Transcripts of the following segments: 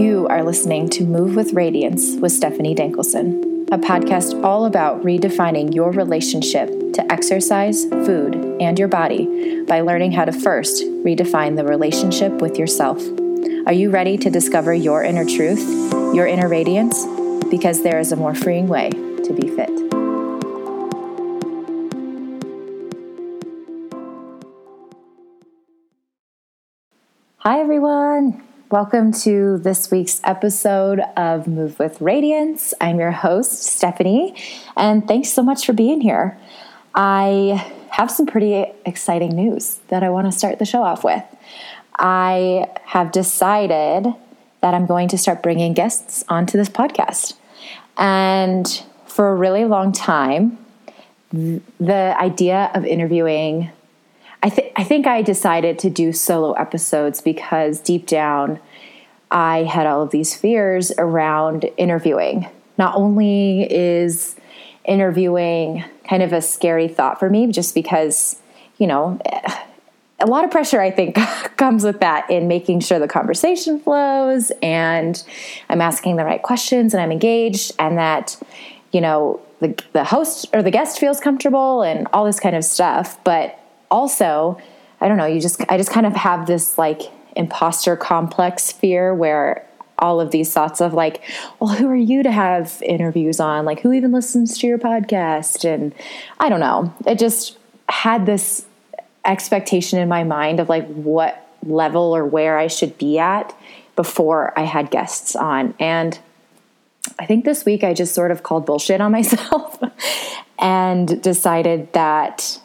You are listening to Move with Radiance with Stephanie Dankelson, a podcast all about redefining your relationship to exercise, food, and your body by learning how to first redefine the relationship with yourself. Are you ready to discover your inner truth, your inner radiance? Because there is a more freeing way to be fit. Hi, everyone. Welcome to this week's episode of Move with Radiance. I'm your host, Stephanie, and thanks so much for being here. I have some pretty exciting news that I want to start the show off with. I have decided that I'm going to start bringing guests onto this podcast. And for a really long time, the idea of interviewing I, th- I think I decided to do solo episodes because deep down, I had all of these fears around interviewing. Not only is interviewing kind of a scary thought for me, just because, you know, a lot of pressure, I think, comes with that in making sure the conversation flows and I'm asking the right questions and I'm engaged and that, you know, the, the host or the guest feels comfortable and all this kind of stuff. But also, I don't know, you just, I just kind of have this like imposter complex fear where all of these thoughts of like, well, who are you to have interviews on? Like, who even listens to your podcast? And I don't know. It just had this expectation in my mind of like what level or where I should be at before I had guests on. And I think this week I just sort of called bullshit on myself and decided that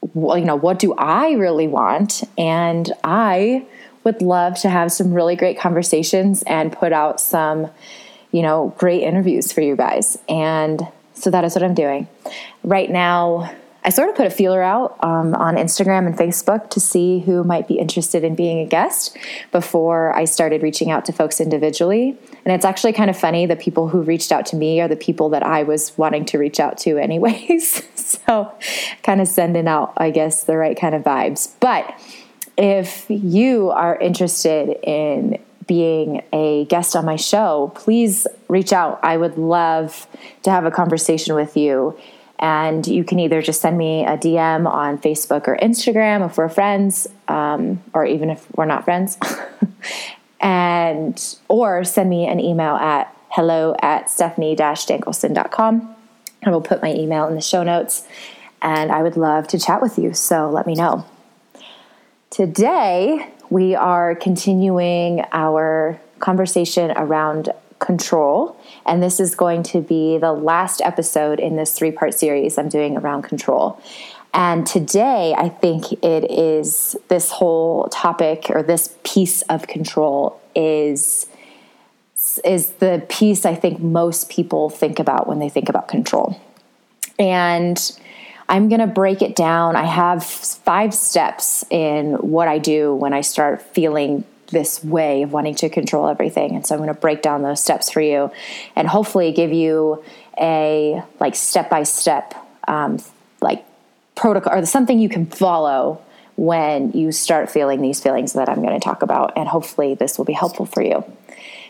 well, you know, what do I really want? And I would love to have some really great conversations and put out some, you know, great interviews for you guys. And so that is what I'm doing. Right now, I sort of put a feeler out um, on Instagram and Facebook to see who might be interested in being a guest before I started reaching out to folks individually. And it's actually kind of funny. The people who reached out to me are the people that I was wanting to reach out to, anyways. so, kind of sending out, I guess, the right kind of vibes. But if you are interested in being a guest on my show, please reach out. I would love to have a conversation with you and you can either just send me a DM on Facebook or Instagram if we're friends, um, or even if we're not friends, and or send me an email at hello at stephanie-dankelson.com. I will put my email in the show notes, and I would love to chat with you. So let me know. Today, we are continuing our conversation around control. And this is going to be the last episode in this three part series I'm doing around control. And today, I think it is this whole topic or this piece of control is is the piece I think most people think about when they think about control. And I'm going to break it down. I have five steps in what I do when I start feeling this way of wanting to control everything. And so I'm going to break down those steps for you and hopefully give you a like step by step like protocol or something you can follow when you start feeling these feelings that I'm going to talk about. And hopefully this will be helpful for you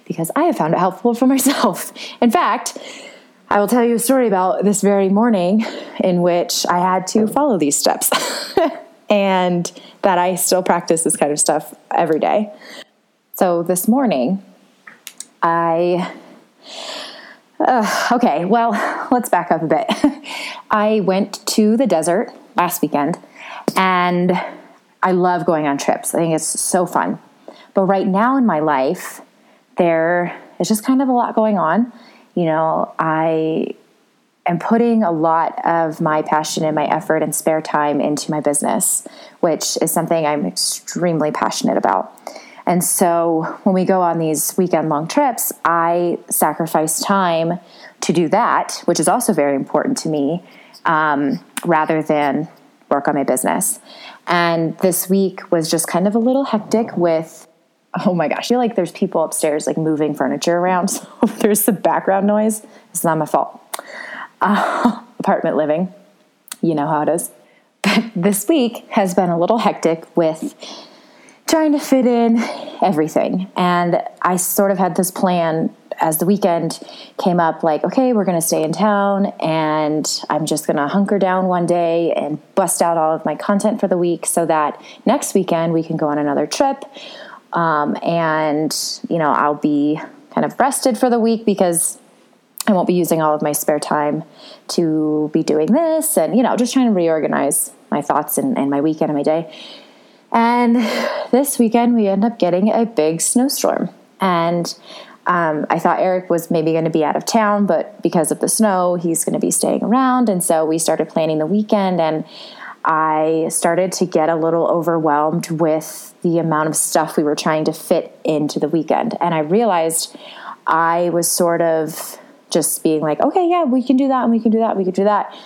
because I have found it helpful for myself. In fact, I will tell you a story about this very morning in which I had to follow these steps. and that I still practice this kind of stuff every day. So this morning, I. Uh, okay, well, let's back up a bit. I went to the desert last weekend and I love going on trips. I think it's so fun. But right now in my life, there is just kind of a lot going on. You know, I am putting a lot of my passion and my effort and spare time into my business, which is something I'm extremely passionate about. And so when we go on these weekend long trips, I sacrifice time to do that, which is also very important to me, um, rather than work on my business. And this week was just kind of a little hectic with oh my gosh, I feel like there's people upstairs like moving furniture around. So there's some background noise, it's not my fault uh, apartment living. You know how it is. But this week has been a little hectic with trying to fit in everything. And I sort of had this plan as the weekend came up like, okay, we're going to stay in town and I'm just going to hunker down one day and bust out all of my content for the week so that next weekend we can go on another trip. Um, and, you know, I'll be kind of rested for the week because I won't be using all of my spare time to be doing this and, you know, just trying to reorganize my thoughts and, and my weekend and my day. And this weekend, we end up getting a big snowstorm. And um, I thought Eric was maybe going to be out of town, but because of the snow, he's going to be staying around. And so we started planning the weekend, and I started to get a little overwhelmed with the amount of stuff we were trying to fit into the weekend. And I realized I was sort of just being like, okay, yeah, we can do that, and we can do that, and we can do that.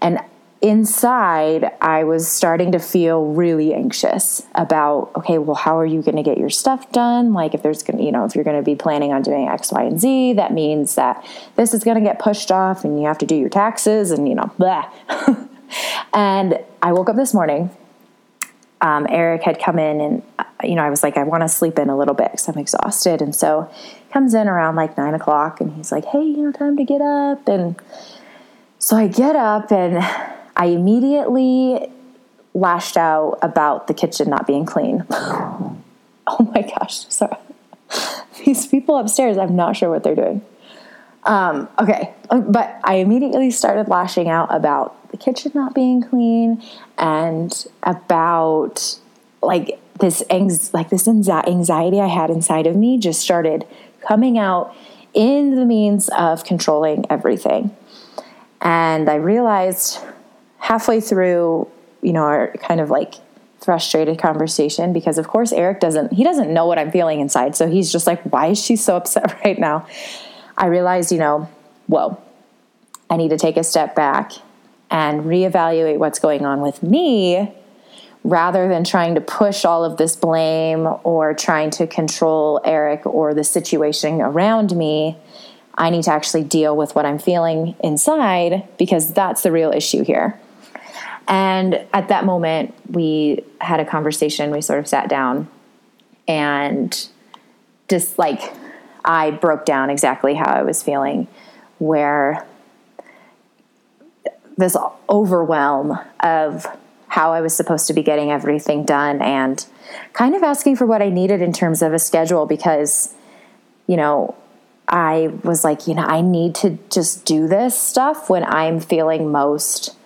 And inside, I was starting to feel really anxious about, okay, well, how are you going to get your stuff done? Like, if there's going to, you know, if you're going to be planning on doing X, Y, and Z, that means that this is going to get pushed off and you have to do your taxes and, you know, blah. and I woke up this morning. Um, Eric had come in and, uh, you know, I was like, I want to sleep in a little bit because I'm exhausted. And so comes in around like nine o'clock and he's like, hey, you know, time to get up. And so I get up and I immediately lashed out about the kitchen not being clean. oh my gosh, sorry. These people upstairs, I'm not sure what they're doing. Um, okay, but I immediately started lashing out about the kitchen not being clean and about like this like this anxiety I had inside of me just started coming out in the means of controlling everything. And I realized halfway through, you know, our kind of like frustrated conversation because of course Eric doesn't he doesn't know what I'm feeling inside. So he's just like, why is she so upset right now? I realized, you know, whoa, I need to take a step back and reevaluate what's going on with me rather than trying to push all of this blame or trying to control Eric or the situation around me. I need to actually deal with what I'm feeling inside because that's the real issue here. And at that moment, we had a conversation. We sort of sat down and just like I broke down exactly how I was feeling, where this overwhelm of how I was supposed to be getting everything done and kind of asking for what I needed in terms of a schedule because, you know, I was like, you know, I need to just do this stuff when I'm feeling most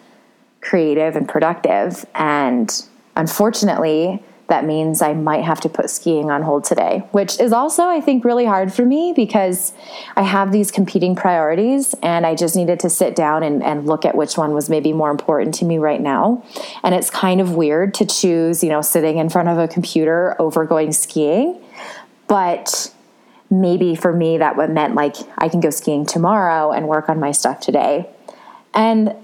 creative and productive. And unfortunately, that means I might have to put skiing on hold today, which is also, I think, really hard for me because I have these competing priorities and I just needed to sit down and, and look at which one was maybe more important to me right now. And it's kind of weird to choose, you know, sitting in front of a computer over going skiing. But maybe for me, that would meant like I can go skiing tomorrow and work on my stuff today. And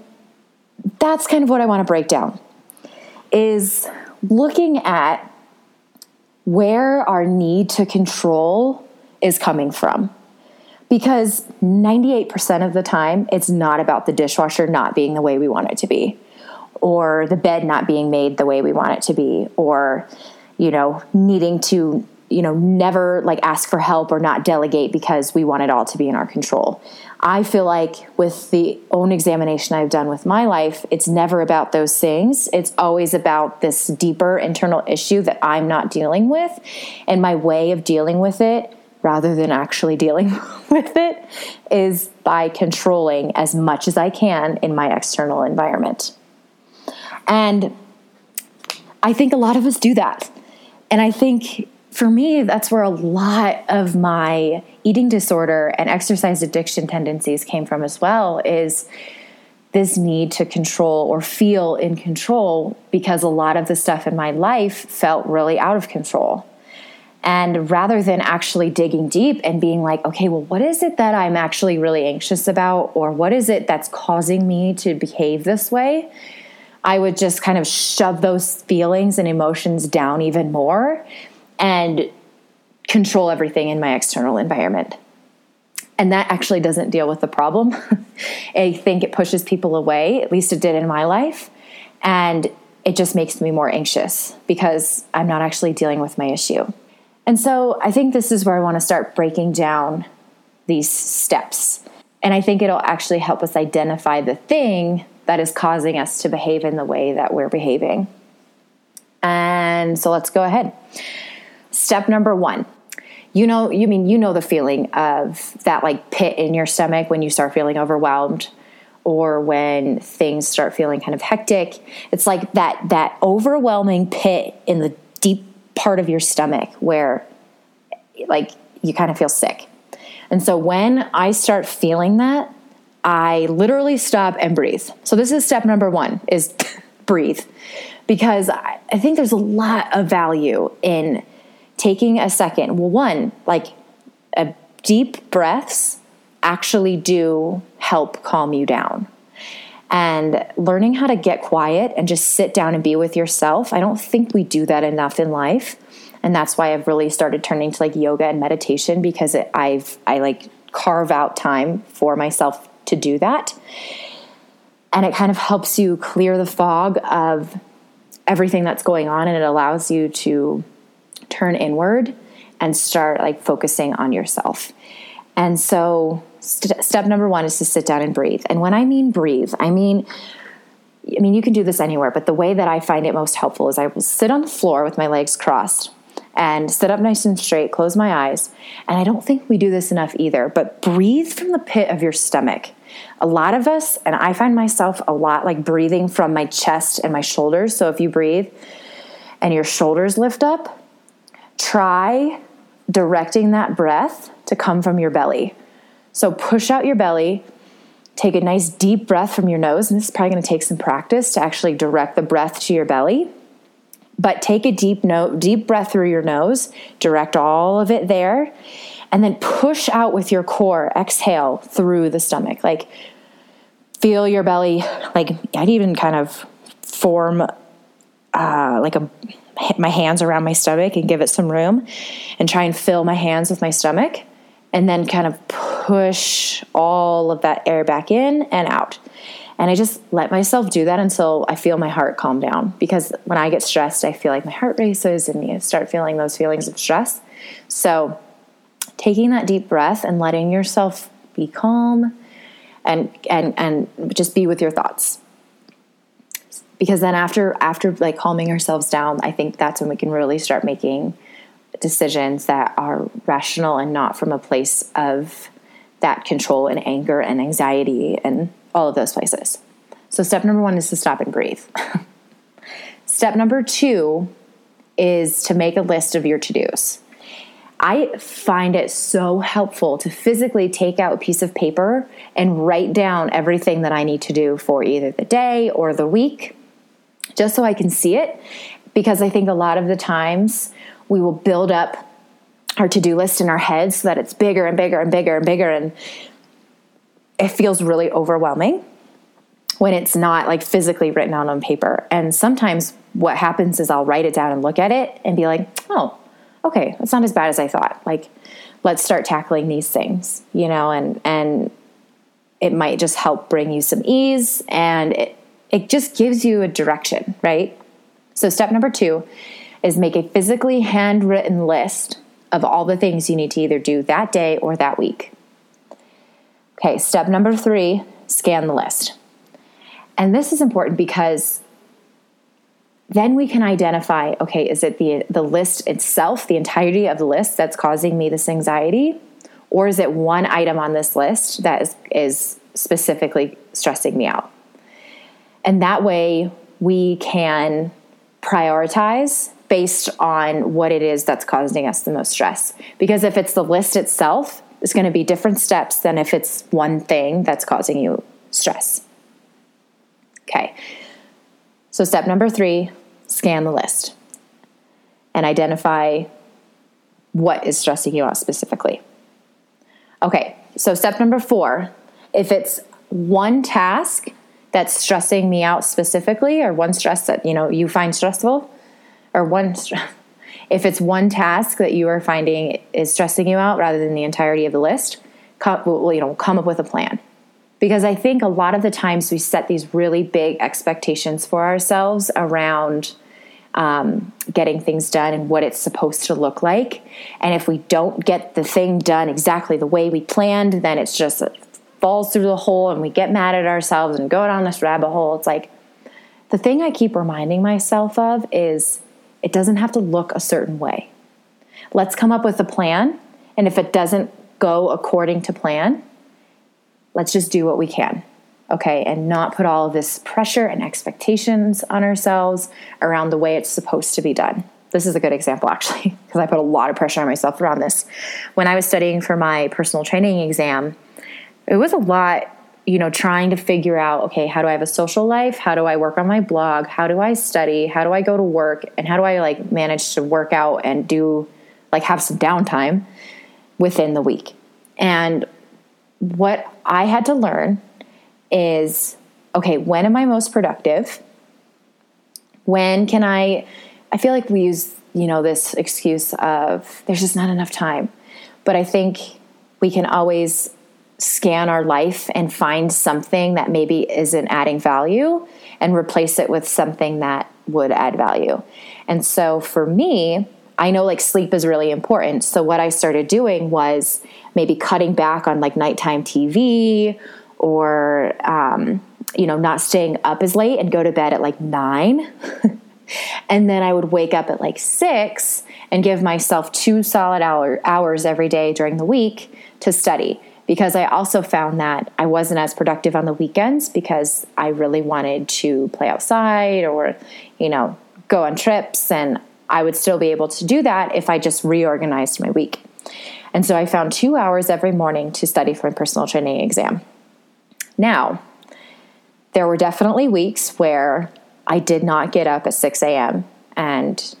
that's kind of what I want to break down is looking at where our need to control is coming from. Because 98% of the time, it's not about the dishwasher not being the way we want it to be, or the bed not being made the way we want it to be, or, you know, needing to you know never like ask for help or not delegate because we want it all to be in our control i feel like with the own examination i've done with my life it's never about those things. It's always about this deeper internal issue that i'm not dealing with and my way of dealing with it rather than actually dealing with it is by controlling as much as i can in my external environment. And i think a lot of us do that. And i think for me, that's where a lot of my eating disorder and exercise addiction tendencies came from as well is this need to control or feel in control because a lot of the stuff in my life felt really out of control. And rather than actually digging deep and being like, okay, well, what is it that I'm actually really anxious about? Or what is it that's causing me to behave this way? I would just kind of shove those feelings and emotions down even more and control everything in my external environment. And that actually doesn't deal with the problem. I think it pushes people away, at least it did in my life. And it just makes me more anxious because I'm not actually dealing with my issue. And so I think this is where I want to start breaking down these steps. And I think it'll actually help us identify the thing that is causing us to behave in the way that we're behaving. And so let's go ahead. Step number one. You know, you mean you know the feeling of that like pit in your stomach when you start feeling overwhelmed or when things start feeling kind of hectic. It's like that that overwhelming pit in the deep part of your stomach where like you kind of feel sick. And so when I start feeling that, I literally stop and breathe. So this is step number 1 is breathe because I, I think there's a lot of value in taking a second. Well, one, like a deep breaths actually do help calm you down. And learning how to get quiet and just sit down and be with yourself, I don't think we do that enough in life. And that's why I've really started turning to like yoga and meditation because it, I've I like carve out time for myself to do that. And it kind of helps you clear the fog of everything that's going on and it allows you to turn inward and start like focusing on yourself. And so st- step number 1 is to sit down and breathe. And when I mean breathe, I mean I mean you can do this anywhere, but the way that I find it most helpful is I will sit on the floor with my legs crossed and sit up nice and straight, close my eyes. And I don't think we do this enough either, but breathe from the pit of your stomach. A lot of us, and I find myself a lot like breathing from my chest and my shoulders. So if you breathe and your shoulders lift up, try directing that breath to come from your belly. So push out your belly, take a nice deep breath from your nose, and this is probably going to take some practice to actually direct the breath to your belly. But take a deep note, deep breath through your nose, direct all of it there, and then push out with your core. Exhale through the stomach. Like feel your belly. Like I'd even kind of form uh, like a my hands around my stomach and give it some room, and try and fill my hands with my stomach, and then kind of push all of that air back in and out. And I just let myself do that until I feel my heart calm down. Because when I get stressed, I feel like my heart races and you start feeling those feelings of stress. So, taking that deep breath and letting yourself be calm and and and just be with your thoughts because then after after like calming ourselves down i think that's when we can really start making decisions that are rational and not from a place of that control and anger and anxiety and all of those places. So, step number one is to stop and breathe. step number two is to make a list of your to dos. I find it so helpful to physically take out a piece of paper and write down everything that I need to do for either the day or the week, just so I can see it. Because I think a lot of the times we will build up our to do list in our heads so that it's bigger and bigger and bigger and bigger. And it feels really overwhelming when it's not like physically written out on paper. And sometimes what happens is I'll write it down and look at it and be like, oh, okay, it's not as bad as I thought. Like, let's start tackling these things, you know, and, and it might just help bring you some ease and it, it just gives you a direction, right? So, step number two is make a physically handwritten list of all the things you need to either do that day or that week. Okay, step number three scan the list. And this is important because then we can identify okay, is it the, the list itself, the entirety of the list that's causing me this anxiety? Or is it one item on this list that is, is specifically stressing me out? And that way we can prioritize based on what it is that's causing us the most stress. Because if it's the list itself, it's going to be different steps than if it's one thing that's causing you stress. Okay. So, step number three scan the list and identify what is stressing you out specifically. Okay. So, step number four if it's one task that's stressing me out specifically or one stress that you know you find stressful or one if it's one task that you are finding is stressing you out rather than the entirety of the list come, well, you know come up with a plan because i think a lot of the times we set these really big expectations for ourselves around um, getting things done and what it's supposed to look like. And if we don't get the thing done exactly the way we planned, then it's just falls through the hole and we get mad at ourselves and go down this rabbit hole. It's like the thing I keep reminding myself of is it doesn't have to look a certain way. Let's come up with a plan. And if it doesn't go according to plan, let's just do what we can okay, and not put all of this pressure and expectations on ourselves around the way it's supposed to be done. This is a good example, actually, because I put a lot of pressure on myself around this. When I was studying for my personal training exam, it was a lot, you know, trying to figure out okay, how do I have a social life? How do I work on my blog? How do I study? How do I go to work? And how do I like manage to work out and do like have some downtime within the week? And what I had to learn is okay, when am I most productive? When can I? I feel like we use, you know, this excuse of there's just not enough time. But I think we can always scan our life and find something that maybe isn't adding value and replace it with something that would add value. And so for me, I know like sleep is really important. So what I started doing was maybe cutting back on like nighttime TV or um, you know not staying up as late and go to bed at like nine and then i would wake up at like six and give myself two solid hour, hours every day during the week to study because i also found that i wasn't as productive on the weekends because i really wanted to play outside or you know go on trips and i would still be able to do that if i just reorganized my week and so i found two hours every morning to study for a personal training exam now, there were definitely weeks where I did not get up at 6 a.m. and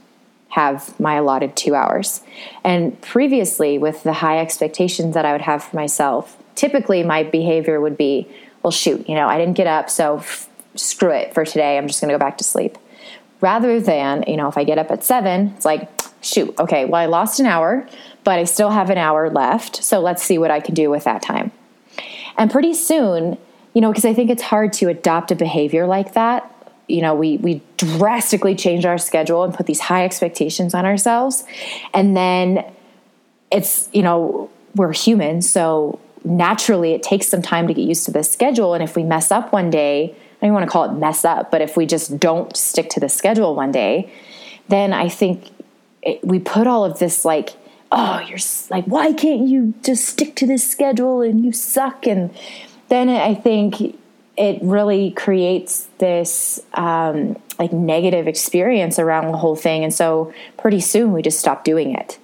have my allotted two hours. And previously, with the high expectations that I would have for myself, typically my behavior would be, well, shoot, you know, I didn't get up, so f- screw it for today. I'm just going to go back to sleep. Rather than, you know, if I get up at seven, it's like, shoot, okay, well, I lost an hour, but I still have an hour left. So let's see what I can do with that time. And pretty soon, you know, because I think it's hard to adopt a behavior like that. You know, we we drastically change our schedule and put these high expectations on ourselves. And then it's, you know, we're human, so naturally it takes some time to get used to the schedule and if we mess up one day, I don't want to call it mess up, but if we just don't stick to the schedule one day, then I think it, we put all of this like oh you're like why can't you just stick to this schedule and you suck and then I think it really creates this um, like negative experience around the whole thing. And so pretty soon we just stop doing it.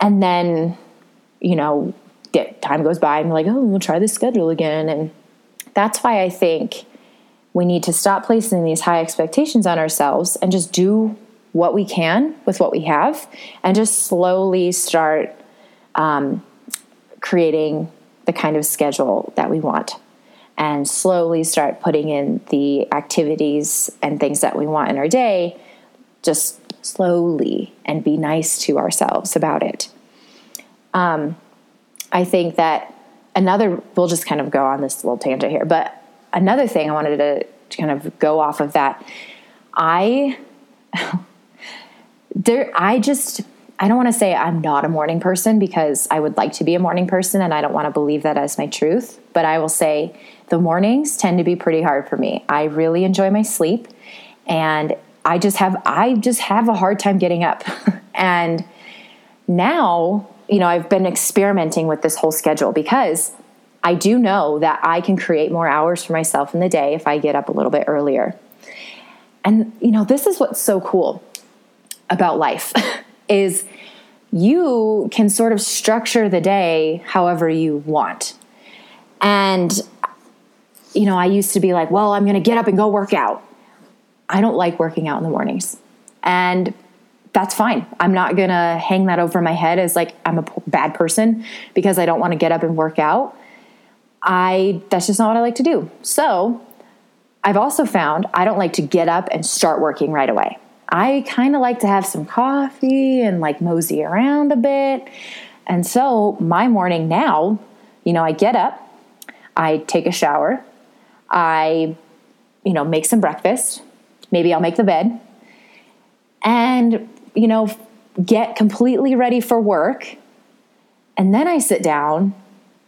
And then, you know, time goes by and we're like, oh, we'll try this schedule again. And that's why I think we need to stop placing these high expectations on ourselves and just do what we can with what we have and just slowly start um, creating the kind of schedule that we want and slowly start putting in the activities and things that we want in our day just slowly and be nice to ourselves about it. Um, I think that another, we'll just kind of go on this little tangent here, but another thing I wanted to, to kind of go off of that, I, there, I just, I don't want to say I'm not a morning person because I would like to be a morning person and I don't want to believe that as my truth. But I will say the mornings tend to be pretty hard for me. I really enjoy my sleep and I just have I just have a hard time getting up. and now, you know, I've been experimenting with this whole schedule because I do know that I can create more hours for myself in the day if I get up a little bit earlier. And you know, this is what's so cool about life. is you can sort of structure the day however you want. And, you know, I used to be like, well, I'm going to get up and go work out. I don't like working out in the mornings. And that's fine. I'm not going to hang that over my head as like I'm a bad person because I don't want to get up and work out. I that's just not what I like to do. So, I've also found I don't like to get up and start working right away. I kind of like to have some coffee and like mosey around a bit. And so my morning now, you know, I get up, I take a shower, I, you know, make some breakfast. Maybe I'll make the bed. and, you know, get completely ready for work. And then I sit down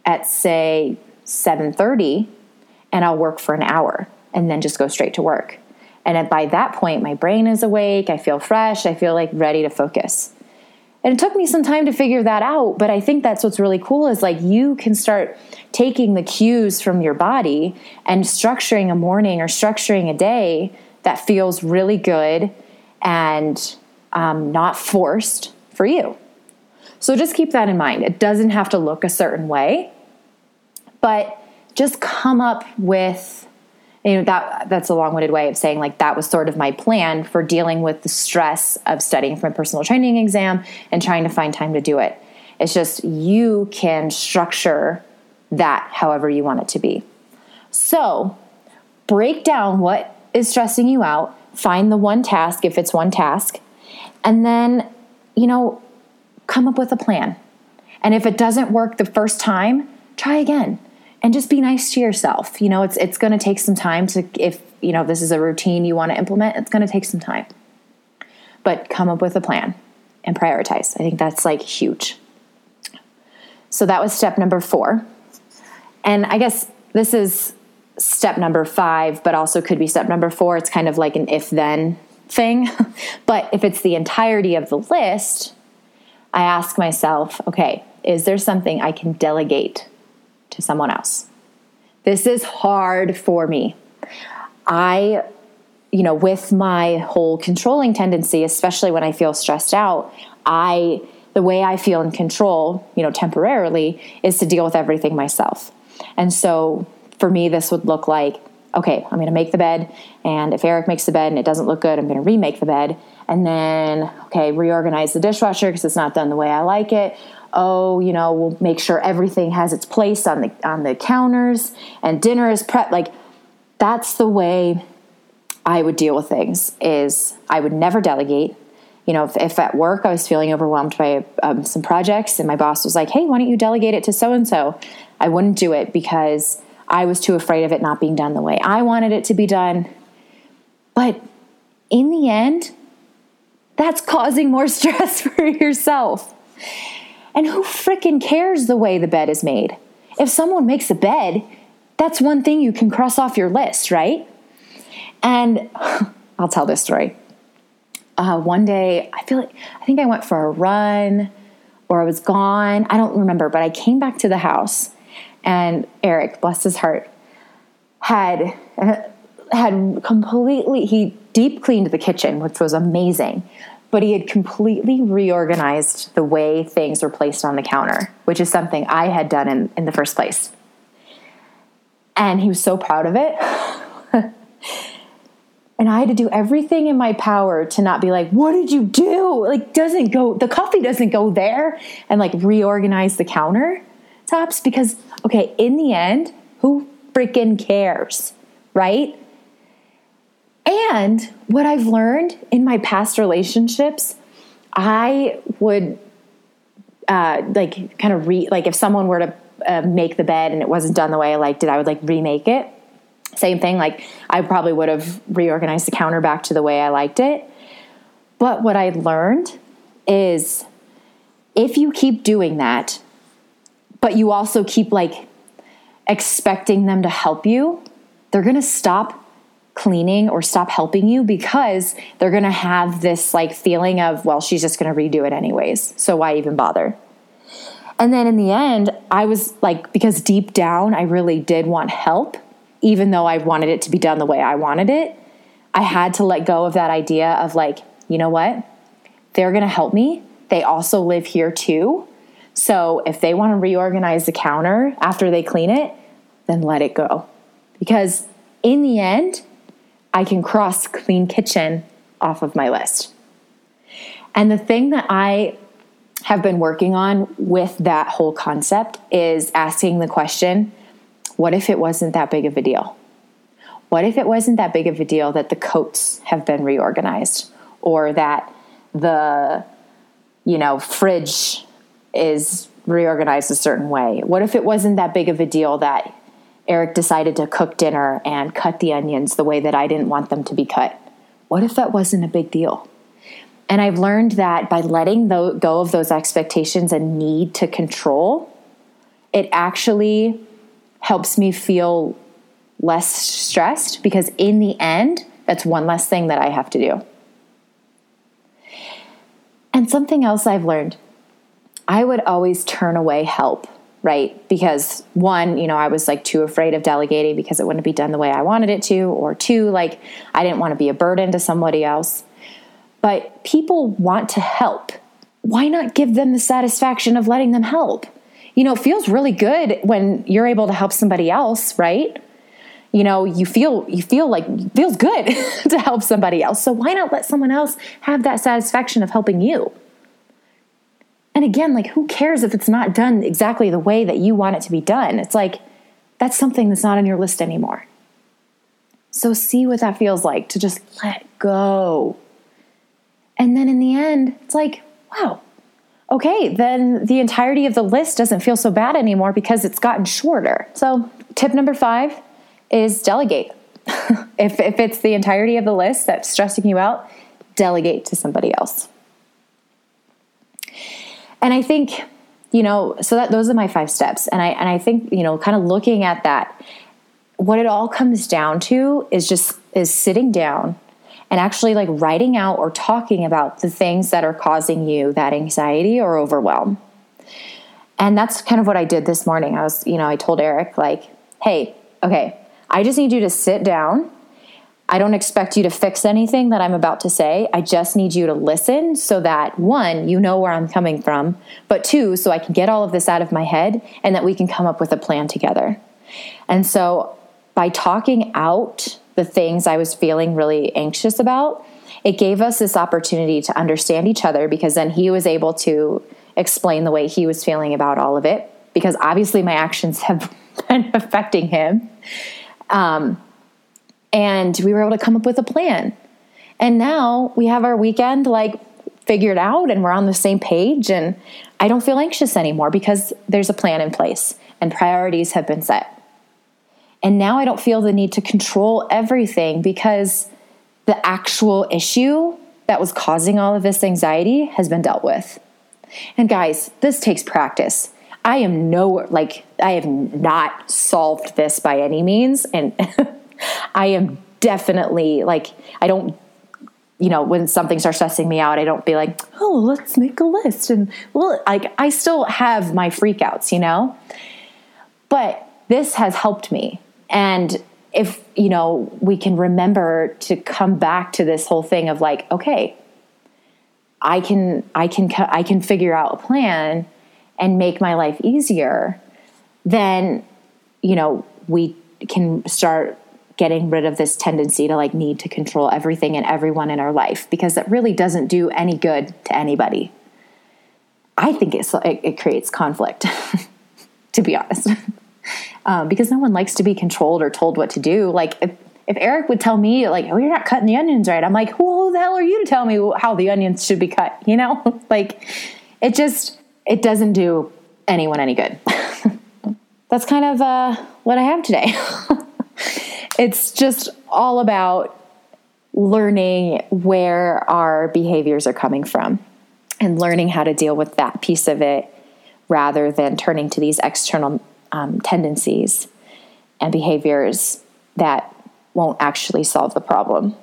at say 7:30 and I'll work for an hour and then just go straight to work. And by that point my brain is awake, I feel fresh, I feel like ready to focus. And it took me some time to figure that out, but I think that's what's really cool is like you can start taking the cues from your body and structuring a morning or structuring a day that feels really good and um, not forced for you. So just keep that in mind. It doesn't have to look a certain way, but just come up with you know that that's a long-winded way of saying like that was sort of my plan for dealing with the stress of studying for a personal training exam and trying to find time to do it it's just you can structure that however you want it to be so break down what is stressing you out find the one task if it's one task and then you know come up with a plan and if it doesn't work the first time try again and just be nice to yourself. You know, it's it's going to take some time to if, you know, this is a routine you want to implement, it's going to take some time. But come up with a plan and prioritize. I think that's like huge. So that was step number 4. And I guess this is step number 5, but also could be step number 4. It's kind of like an if then thing. but if it's the entirety of the list, I ask myself, okay, is there something I can delegate to someone else. This is hard for me. I, you know, with my whole controlling tendency, especially when I feel stressed out, I, the way I feel in control, you know, temporarily, is to deal with everything myself. And so for me, this would look like okay, I'm going to make the bed. And if Eric makes the bed and it doesn't look good, I'm going to remake the bed. And then, okay, reorganize the dishwasher because it's not done the way I like it oh, you know, we'll make sure everything has its place on the on the counters and dinner is prepped. Like that's the way I would deal with things. Is I would never delegate. You know, if, if at work I was feeling overwhelmed by um, some projects and my boss was like, "Hey, why don't you delegate it to so and so?" I wouldn't do it because I was too afraid of it not being done the way I wanted it to be done. But in the end, that's causing more stress for yourself. And who fricking cares the way the bed is made? If someone makes a bed, that's one thing you can cross off your list, right? And I'll tell this story. Uh, one day, I feel like I think I went for a run or I was gone. I don't remember, but I came back to the house and Eric, bless his heart, had had completely he deep cleaned the kitchen, which was amazing but he had completely reorganized the way things were placed on the counter, which is something I had done in, in the first place. And he was so proud of it. and I had to do everything in my power to not be like, what did you do? Like, doesn't go, the coffee doesn't go there, and like reorganize the counter tops because, okay, in the end, who freaking cares, right? And what I've learned in my past relationships, I would uh, like kind of re like if someone were to uh, make the bed and it wasn't done the way I liked it, I would like remake it. Same thing, like I probably would have reorganized the counter back to the way I liked it. But what I learned is if you keep doing that, but you also keep like expecting them to help you, they're going to stop cleaning or stop helping you because they're going to have this like feeling of, well, she's just going to redo it anyways. So why even bother? And then in the end, I was like, because deep down, I really did want help, even though I wanted it to be done the way I wanted it. I had to let go of that idea of like, you know what? They're going to help me. They also live here too. So if they want to reorganize the counter after they clean it, then let it go. Because in the end, I can cross clean kitchen off of my list. And the thing that I have been working on with that whole concept is asking the question what if it wasn't that big of a deal? What if it wasn't that big of a deal that the coats have been reorganized or that the you know fridge is reorganized a certain way? What if it wasn't that big of a deal that Eric decided to cook dinner and cut the onions the way that I didn't want them to be cut. What if that wasn't a big deal? And I've learned that by letting go of those expectations and need to control, it actually helps me feel less stressed because in the end, that's one less thing that I have to do. And something else I've learned I would always turn away help, right? Because one, you know, I was like too afraid of delegating because it wouldn't be done the way I wanted it to, or two, like I didn't want to be a burden to somebody else. But people want to help. Why not give them the satisfaction of letting them help? You know, it feels really good when you're able to help somebody else, right? you know you feel you feel like feels good to help somebody else so why not let someone else have that satisfaction of helping you and again like who cares if it's not done exactly the way that you want it to be done it's like that's something that's not on your list anymore so see what that feels like to just let go and then in the end it's like wow okay then the entirety of the list doesn't feel so bad anymore because it's gotten shorter so tip number five is delegate. if, if it's the entirety of the list that's stressing you out, delegate to somebody else. And I think, you know, so that those are my five steps. And I and I think, you know, kind of looking at that, what it all comes down to is just is sitting down and actually like writing out or talking about the things that are causing you that anxiety or overwhelm. And that's kind of what I did this morning. I was, you know, I told Eric like, "Hey, okay, I just need you to sit down. I don't expect you to fix anything that I'm about to say. I just need you to listen so that one, you know where I'm coming from, but two, so I can get all of this out of my head and that we can come up with a plan together. And so by talking out the things I was feeling really anxious about, it gave us this opportunity to understand each other because then he was able to explain the way he was feeling about all of it because obviously my actions have been affecting him. Um, and we were able to come up with a plan. And now we have our weekend like figured out and we're on the same page. And I don't feel anxious anymore because there's a plan in place and priorities have been set. And now I don't feel the need to control everything because the actual issue that was causing all of this anxiety has been dealt with. And guys, this takes practice. I am no like I have not solved this by any means and I am definitely like I don't you know when something starts stressing me out I don't be like oh let's make a list. And well like I still have my freakouts you know? But this has helped me. And if you know we can remember to come back to this whole thing of like okay I can I can I can figure out a plan and make my life easier, then, you know, we can start getting rid of this tendency to like need to control everything and everyone in our life because that really doesn't do any good to anybody. I think it's, it, it creates conflict, to be honest, um, because no one likes to be controlled or told what to do. Like if, if Eric would tell me like, "Oh, you're not cutting the onions right," I'm like, "Who the hell are you to tell me how the onions should be cut?" You know, like it just it doesn't do anyone any good. That's kind of uh, what I have today. It's just all about learning where our behaviors are coming from and learning how to deal with that piece of it rather than turning to these external um, tendencies and behaviors that won't actually solve the problem.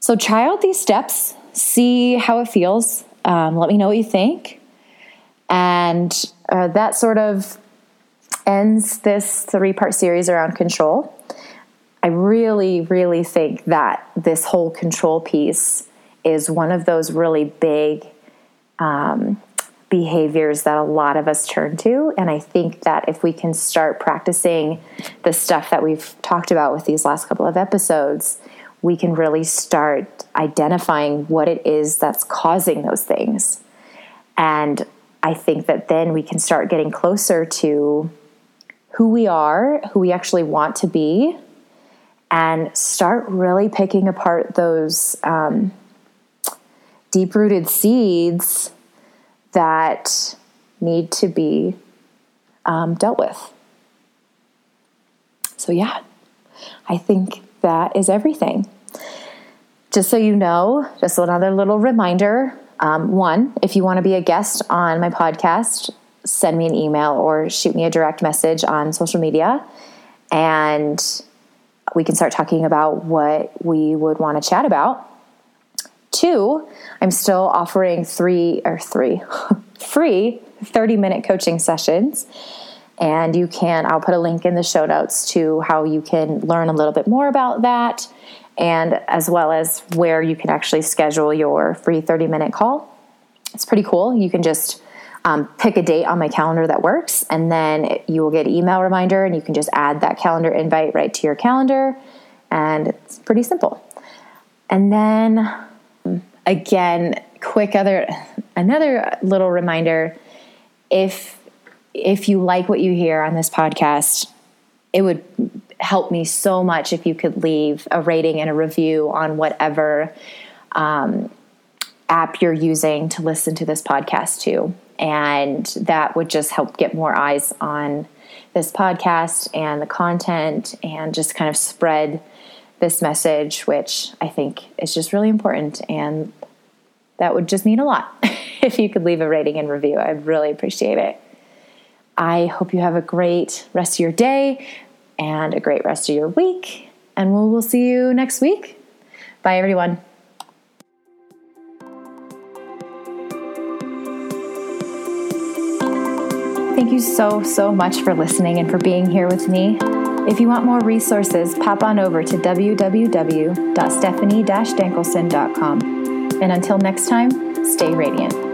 So, try out these steps, see how it feels. Um, let me know what you think. And uh, that sort of ends this three part series around control. I really, really think that this whole control piece is one of those really big um, behaviors that a lot of us turn to. And I think that if we can start practicing the stuff that we've talked about with these last couple of episodes, we can really start identifying what it is that's causing those things. And I think that then we can start getting closer to who we are, who we actually want to be, and start really picking apart those um, deep rooted seeds that need to be um, dealt with. So, yeah, I think that is everything just so you know, just another little reminder um, one, if you want to be a guest on my podcast, send me an email or shoot me a direct message on social media. And we can start talking about what we would want to chat about. Two, I'm still offering three or three free 30 minute coaching sessions. And you can, I'll put a link in the show notes to how you can learn a little bit more about that and as well as where you can actually schedule your free 30 minute call. It's pretty cool. You can just um, pick a date on my calendar that works, and then you will get an email reminder, and you can just add that calendar invite right to your calendar, and it's pretty simple. And then again, quick other another little reminder if if you like what you hear on this podcast, it would help me so much if you could leave a rating and a review on whatever um, app you're using to listen to this podcast to. And that would just help get more eyes on this podcast and the content and just kind of spread this message, which I think is just really important. And that would just mean a lot if you could leave a rating and review. I'd really appreciate it. I hope you have a great rest of your day and a great rest of your week. And we'll, we'll see you next week. Bye, everyone. Thank you so, so much for listening and for being here with me. If you want more resources, pop on over to www.stephanie-dankelson.com. And until next time, stay radiant.